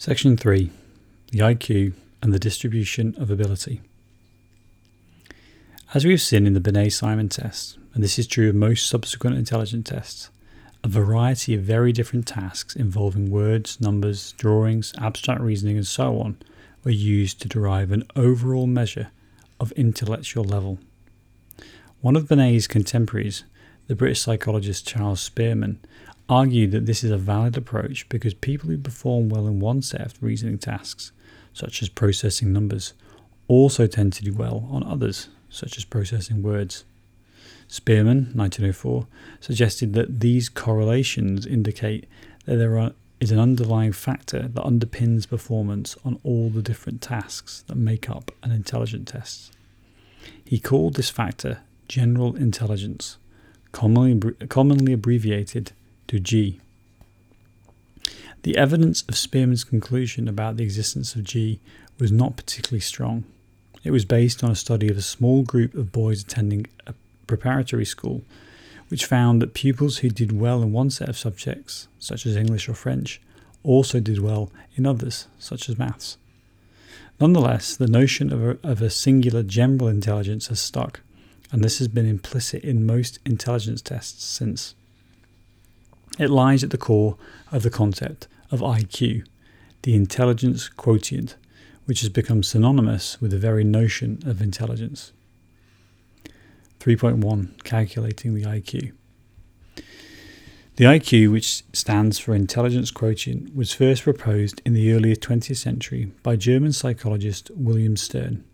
Section 3 The IQ and the Distribution of Ability. As we have seen in the Binet Simon test, and this is true of most subsequent intelligence tests, a variety of very different tasks involving words, numbers, drawings, abstract reasoning, and so on were used to derive an overall measure of intellectual level. One of Binet's contemporaries, the British psychologist Charles Spearman, argued that this is a valid approach because people who perform well in one set of reasoning tasks, such as processing numbers, also tend to do well on others, such as processing words. Spearman, 1904, suggested that these correlations indicate that there are, is an underlying factor that underpins performance on all the different tasks that make up an intelligence test. He called this factor general intelligence, commonly, commonly abbreviated to G. The evidence of Spearman's conclusion about the existence of G was not particularly strong. It was based on a study of a small group of boys attending a preparatory school, which found that pupils who did well in one set of subjects, such as English or French, also did well in others, such as maths. Nonetheless, the notion of a, of a singular general intelligence has stuck, and this has been implicit in most intelligence tests since. It lies at the core of the concept of IQ, the intelligence quotient, which has become synonymous with the very notion of intelligence. 3.1 Calculating the IQ. The IQ, which stands for Intelligence Quotient, was first proposed in the early 20th century by German psychologist William Stern.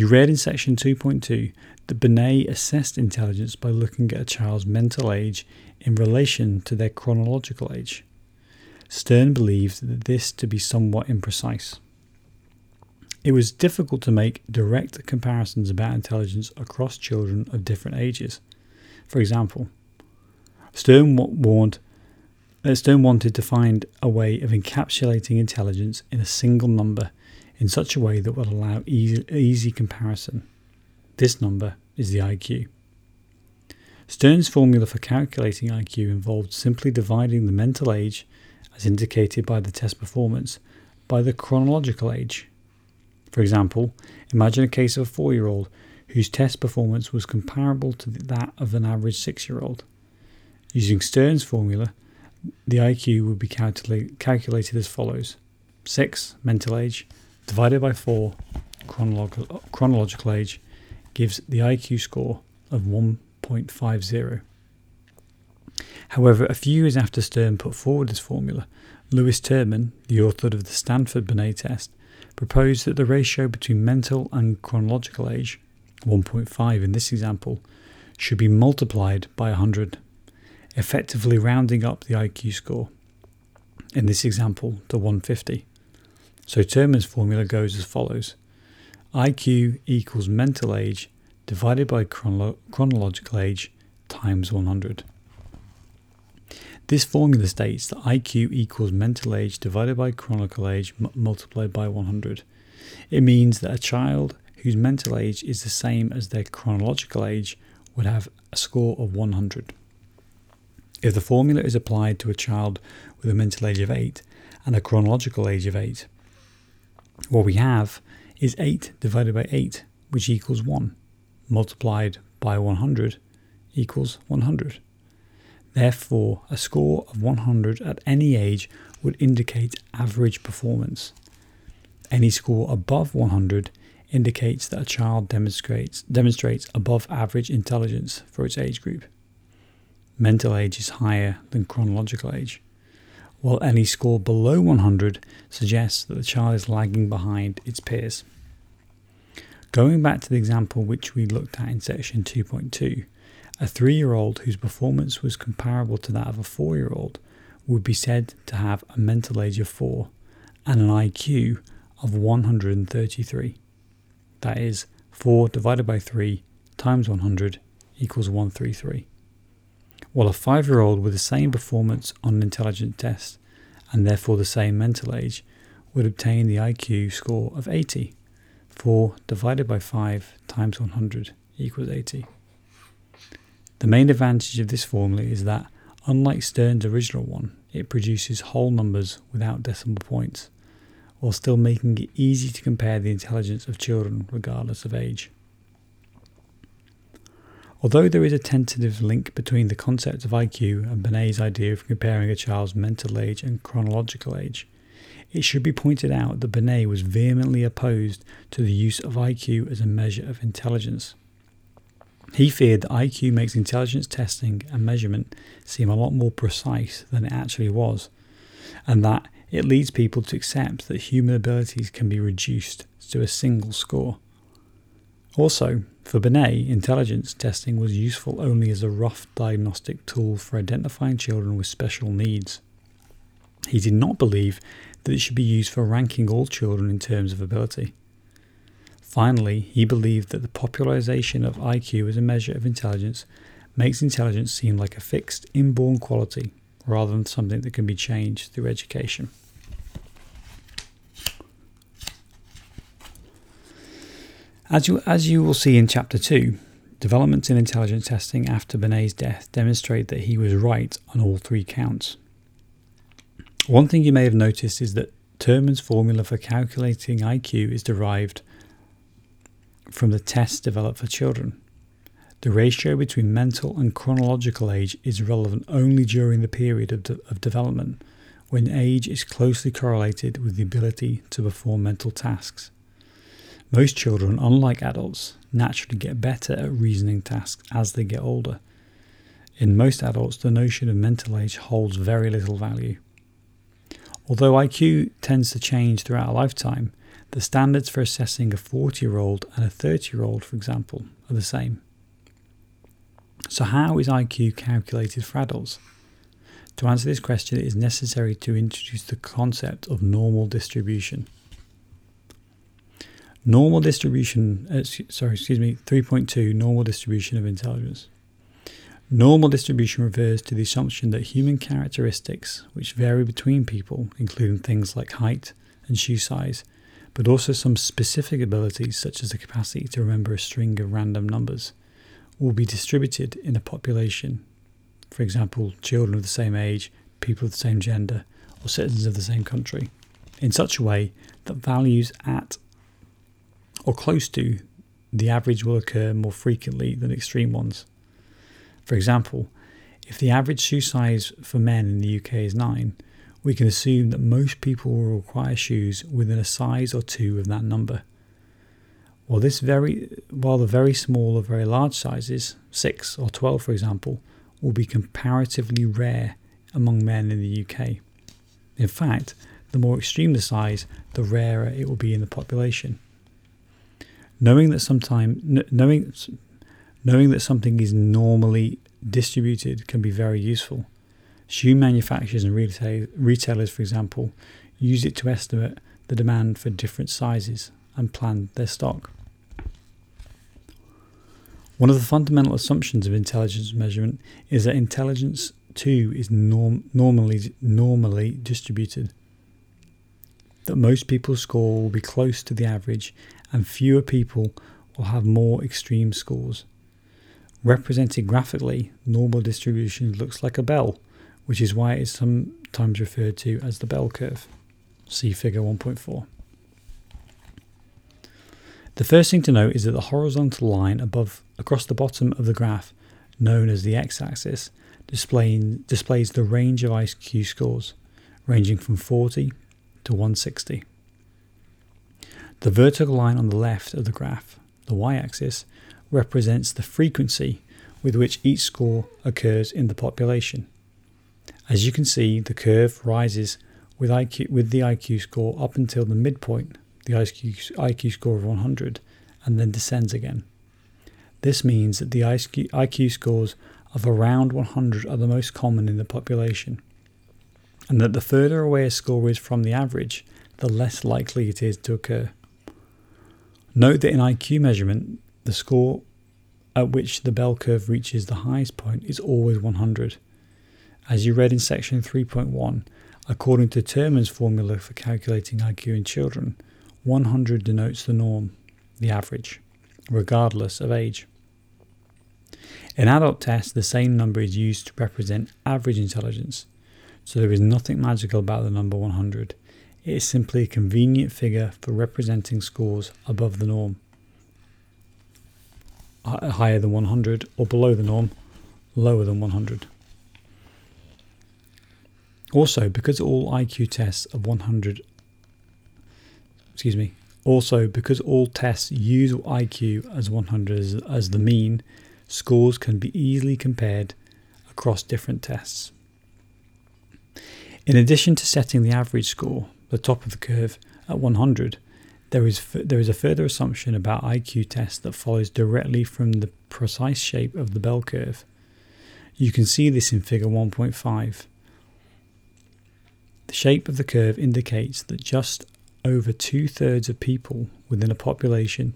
You read in section 2.2 that Binet assessed intelligence by looking at a child's mental age in relation to their chronological age. Stern believed this to be somewhat imprecise. It was difficult to make direct comparisons about intelligence across children of different ages. For example, Stern warned uh, Stern wanted to find a way of encapsulating intelligence in a single number in such a way that will allow easy, easy comparison. This number is the IQ. Stern's formula for calculating IQ involved simply dividing the mental age, as indicated by the test performance, by the chronological age. For example, imagine a case of a four year old whose test performance was comparable to that of an average six year old. Using Stern's formula, the IQ would be calculated as follows 6 mental age divided by 4 chronological, chronological age gives the IQ score of 1.50. However, a few years after Stern put forward this formula, Lewis Terman, the author of the Stanford Binet test, proposed that the ratio between mental and chronological age, 1.5 in this example, should be multiplied by 100, effectively rounding up the IQ score, in this example to 150. So Terman's formula goes as follows IQ equals mental age divided by chronolo- chronological age times 100. This formula states that IQ equals mental age divided by chronological age m- multiplied by 100. It means that a child whose mental age is the same as their chronological age would have a score of 100. If the formula is applied to a child with a mental age of 8 and a chronological age of 8, what we have is 8 divided by 8, which equals 1, multiplied by 100 equals 100. Therefore, a score of 100 at any age would indicate average performance. Any score above 100 indicates that a child demonstrates, demonstrates above average intelligence for its age group. Mental age is higher than chronological age, while any score below 100 suggests that the child is lagging behind its peers. Going back to the example which we looked at in section 2.2, a three year old whose performance was comparable to that of a four year old would be said to have a mental age of 4 and an IQ of 133. That is, 4 divided by 3 times 100 equals 133. While a 5 year old with the same performance on an intelligence test and therefore the same mental age would obtain the IQ score of 80. 4 divided by 5 times 100 equals 80. The main advantage of this formula is that Unlike Stern's original one, it produces whole numbers without decimal points, while still making it easy to compare the intelligence of children regardless of age. Although there is a tentative link between the concept of IQ and Binet's idea of comparing a child's mental age and chronological age, it should be pointed out that Binet was vehemently opposed to the use of IQ as a measure of intelligence. He feared that IQ makes intelligence testing and measurement seem a lot more precise than it actually was, and that it leads people to accept that human abilities can be reduced to a single score. Also, for Binet, intelligence testing was useful only as a rough diagnostic tool for identifying children with special needs. He did not believe that it should be used for ranking all children in terms of ability. Finally, he believed that the popularization of IQ as a measure of intelligence makes intelligence seem like a fixed, inborn quality rather than something that can be changed through education. As you, as you will see in Chapter 2, developments in intelligence testing after Binet's death demonstrate that he was right on all three counts. One thing you may have noticed is that Terman's formula for calculating IQ is derived from the tests developed for children. The ratio between mental and chronological age is relevant only during the period of, de- of development, when age is closely correlated with the ability to perform mental tasks. Most children, unlike adults, naturally get better at reasoning tasks as they get older. In most adults, the notion of mental age holds very little value. Although IQ tends to change throughout a lifetime, the standards for assessing a 40 year old and a 30 year old, for example, are the same. So, how is IQ calculated for adults? To answer this question, it is necessary to introduce the concept of normal distribution. Normal distribution, uh, sorry, excuse me, 3.2 normal distribution of intelligence. Normal distribution refers to the assumption that human characteristics, which vary between people, including things like height and shoe size, but also some specific abilities such as the capacity to remember a string of random numbers, will be distributed in a population. For example, children of the same age, people of the same gender, or citizens of the same country, in such a way that values at or close to the average will occur more frequently than extreme ones. For example, if the average shoe size for men in the UK is 9, we can assume that most people will require shoes within a size or two of that number. While this very while the very small or very large sizes, 6 or 12 for example, will be comparatively rare among men in the UK. In fact, the more extreme the size, the rarer it will be in the population. Knowing that sometime knowing knowing that something is normally distributed can be very useful. Shoe manufacturers and retail, retailers, for example, use it to estimate the demand for different sizes and plan their stock. One of the fundamental assumptions of intelligence measurement is that intelligence too is norm, normally normally distributed. That most people's score will be close to the average and fewer people will have more extreme scores. Represented graphically, normal distribution looks like a bell, which is why it is sometimes referred to as the bell curve. See figure 1.4. The first thing to note is that the horizontal line above across the bottom of the graph, known as the x-axis, displays the range of IQ scores, ranging from 40 to 160. The vertical line on the left of the graph, the y axis, represents the frequency with which each score occurs in the population. As you can see, the curve rises with, IQ, with the IQ score up until the midpoint, the IQ, IQ score of 100, and then descends again. This means that the IQ, IQ scores of around 100 are the most common in the population, and that the further away a score is from the average, the less likely it is to occur. Note that in IQ measurement, the score at which the bell curve reaches the highest point is always 100. As you read in section 3.1, according to Terman's formula for calculating IQ in children, 100 denotes the norm, the average, regardless of age. In adult tests, the same number is used to represent average intelligence, so there is nothing magical about the number 100. It is simply a convenient figure for representing scores above the norm, uh, higher than 100, or below the norm, lower than 100. Also, because all IQ tests of 100, excuse me, also because all tests use IQ as 100 as, as the mean, scores can be easily compared across different tests. In addition to setting the average score, the top of the curve, at 100, there is, there is a further assumption about IQ tests that follows directly from the precise shape of the bell curve. You can see this in figure 1.5. The shape of the curve indicates that just over two thirds of people within a population,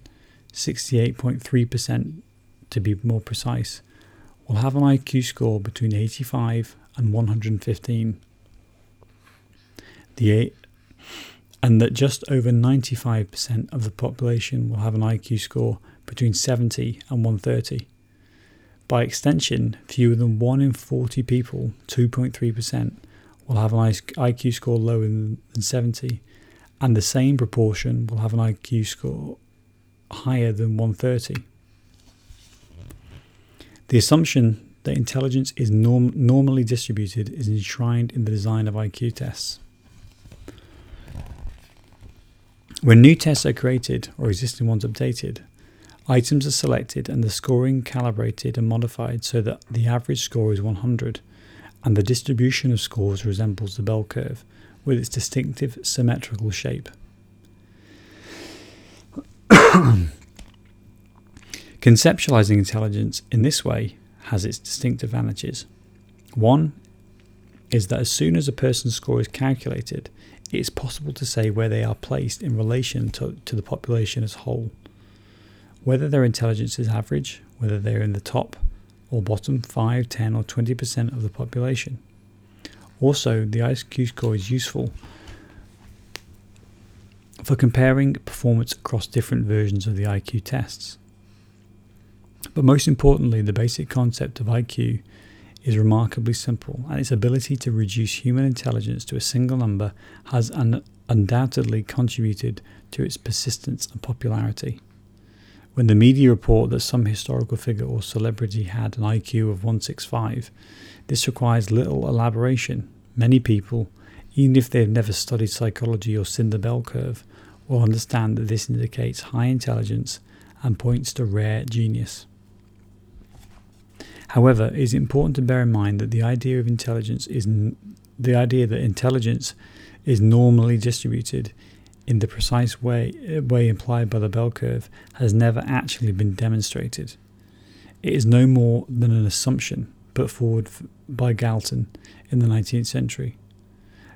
68.3% to be more precise, will have an IQ score between 85 and 115. The and that just over 95% of the population will have an IQ score between 70 and 130. By extension, fewer than 1 in 40 people, 2.3%, will have an IQ score lower than 70, and the same proportion will have an IQ score higher than 130. The assumption that intelligence is norm- normally distributed is enshrined in the design of IQ tests. When new tests are created or existing ones updated, items are selected and the scoring calibrated and modified so that the average score is 100 and the distribution of scores resembles the bell curve with its distinctive symmetrical shape. Conceptualizing intelligence in this way has its distinct advantages. One is that as soon as a person's score is calculated, it is possible to say where they are placed in relation to, to the population as a whole. Whether their intelligence is average, whether they're in the top or bottom 5, 10, or 20% of the population. Also, the IQ score is useful for comparing performance across different versions of the IQ tests. But most importantly, the basic concept of IQ is remarkably simple, and its ability to reduce human intelligence to a single number has un- undoubtedly contributed to its persistence and popularity. When the media report that some historical figure or celebrity had an IQ of 165, this requires little elaboration. Many people, even if they have never studied psychology or seen the bell curve, will understand that this indicates high intelligence and points to rare genius. However, it is important to bear in mind that the idea of intelligence is n- the idea that intelligence is normally distributed in the precise way, uh, way implied by the bell curve has never actually been demonstrated. It is no more than an assumption put forward by Galton in the 19th century.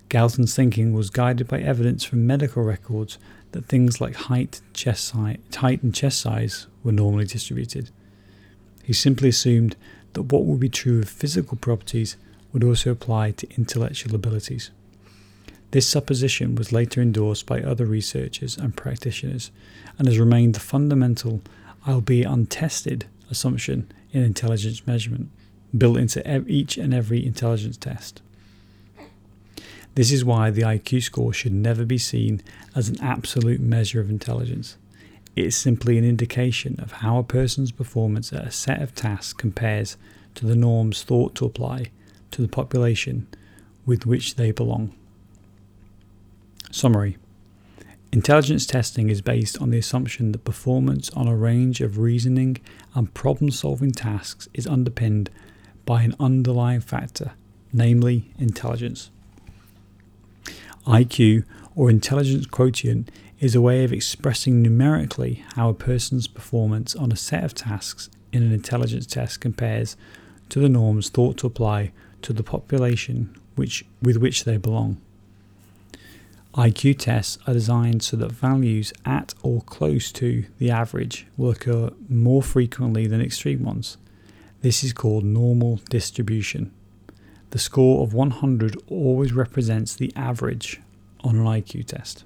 Galton's thinking was guided by evidence from medical records that things like height, chest height and chest size were normally distributed. He simply assumed that what would be true of physical properties would also apply to intellectual abilities. This supposition was later endorsed by other researchers and practitioners and has remained the fundamental, albeit untested, assumption in intelligence measurement, built into each and every intelligence test. This is why the IQ score should never be seen as an absolute measure of intelligence. It is simply an indication of how a person's performance at a set of tasks compares to the norms thought to apply to the population with which they belong. Summary Intelligence testing is based on the assumption that performance on a range of reasoning and problem solving tasks is underpinned by an underlying factor, namely intelligence. IQ, or intelligence quotient, is a way of expressing numerically how a person's performance on a set of tasks in an intelligence test compares to the norms thought to apply to the population which, with which they belong. IQ tests are designed so that values at or close to the average will occur more frequently than extreme ones. This is called normal distribution. The score of 100 always represents the average on an IQ test.